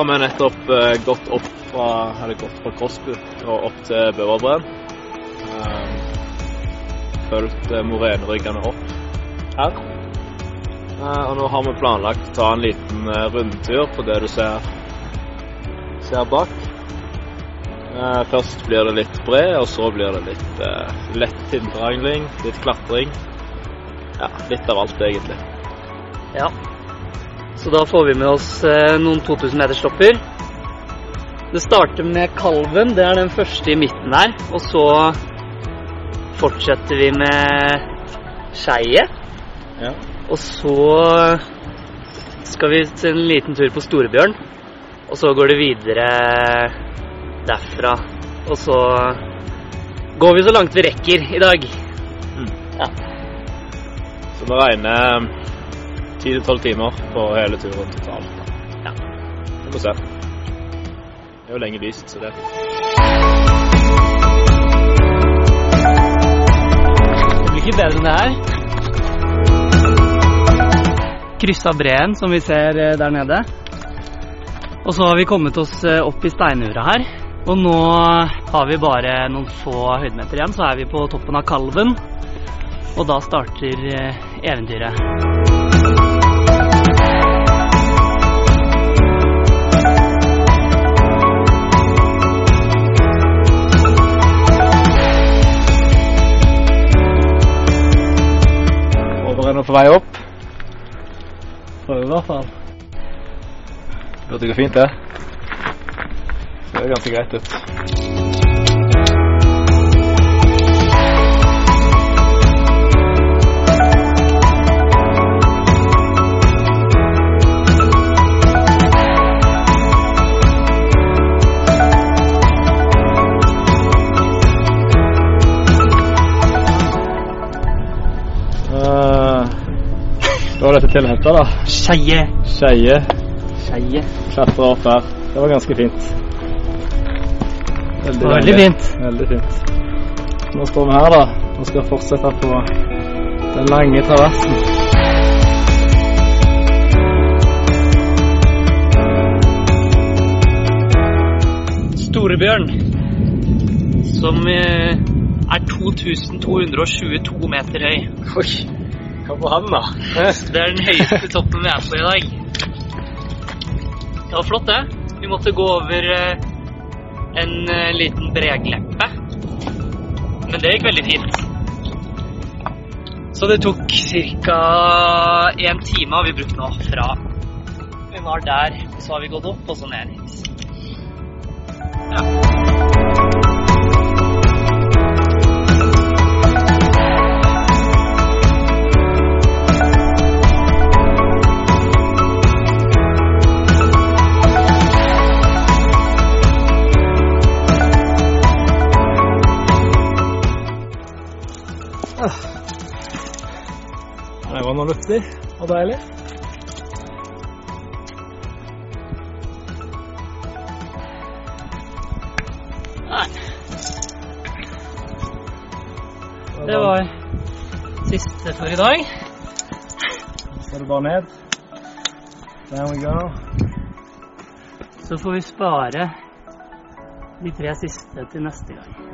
har vi nettopp uh, gått opp fra, gått fra Krossbu og opp til Bøverbreen. Uh, fulgt uh, moreneryggene opp her. og nå har vi planlagt å ta en liten rundtur på det du ser, ser bak. først blir det litt bred, og så blir det litt lett hindreangling, litt klatring. Ja, litt av alt, egentlig. Ja. Så da får vi med oss eh, noen 2000 meters stopper. Det starter med Kalven, det er den første i midten her. Og så fortsetter vi med Skeiet. Ja. Og så skal vi til en liten tur på Storebjørn. Og så går det videre derfra. Og så går vi så langt vi rekker i dag. Mm. Ja. Så med regner 10-12 timer på hele turen totalt. Ja. Vi får se. Det er jo lenge lyst, så det Det blir ikke bedre enn det her. Kryssa breen, som vi ser eh, der nede. Og så har vi kommet oss eh, opp i steinura her. Og nå har vi bare noen få høydemeter igjen, så er vi på toppen av Kalven. Og da starter eh, eventyret. Nå på vei opp. Prøver i hvert fall. Det gå fint, det. Ser er ganske greit ut. Hva dette til henta, da? Skeie. Skeie. Skeie. Klatre opp her. Det var ganske fint. Veldig, veldig fint. Veldig fint. Nå står vi her, da, og skal fortsette på den lange traversen. Storebjørn, som eh, er 2222 meter høy. Oi. Hva på han, da? Det er den høyeste toppen vi er på i dag. Det var flott, det. Vi måtte gå over eh, en eh, liten bregleppe. Men det gikk veldig fint. Så det tok ca. en time har vi brukt nå fra vi var der, så har vi gått opp og så ned. Ja. Var noe og deilig. Nei. Det var siste for i dag. Så er det bare ned. There we go. Så får vi spare de tre siste til neste gang.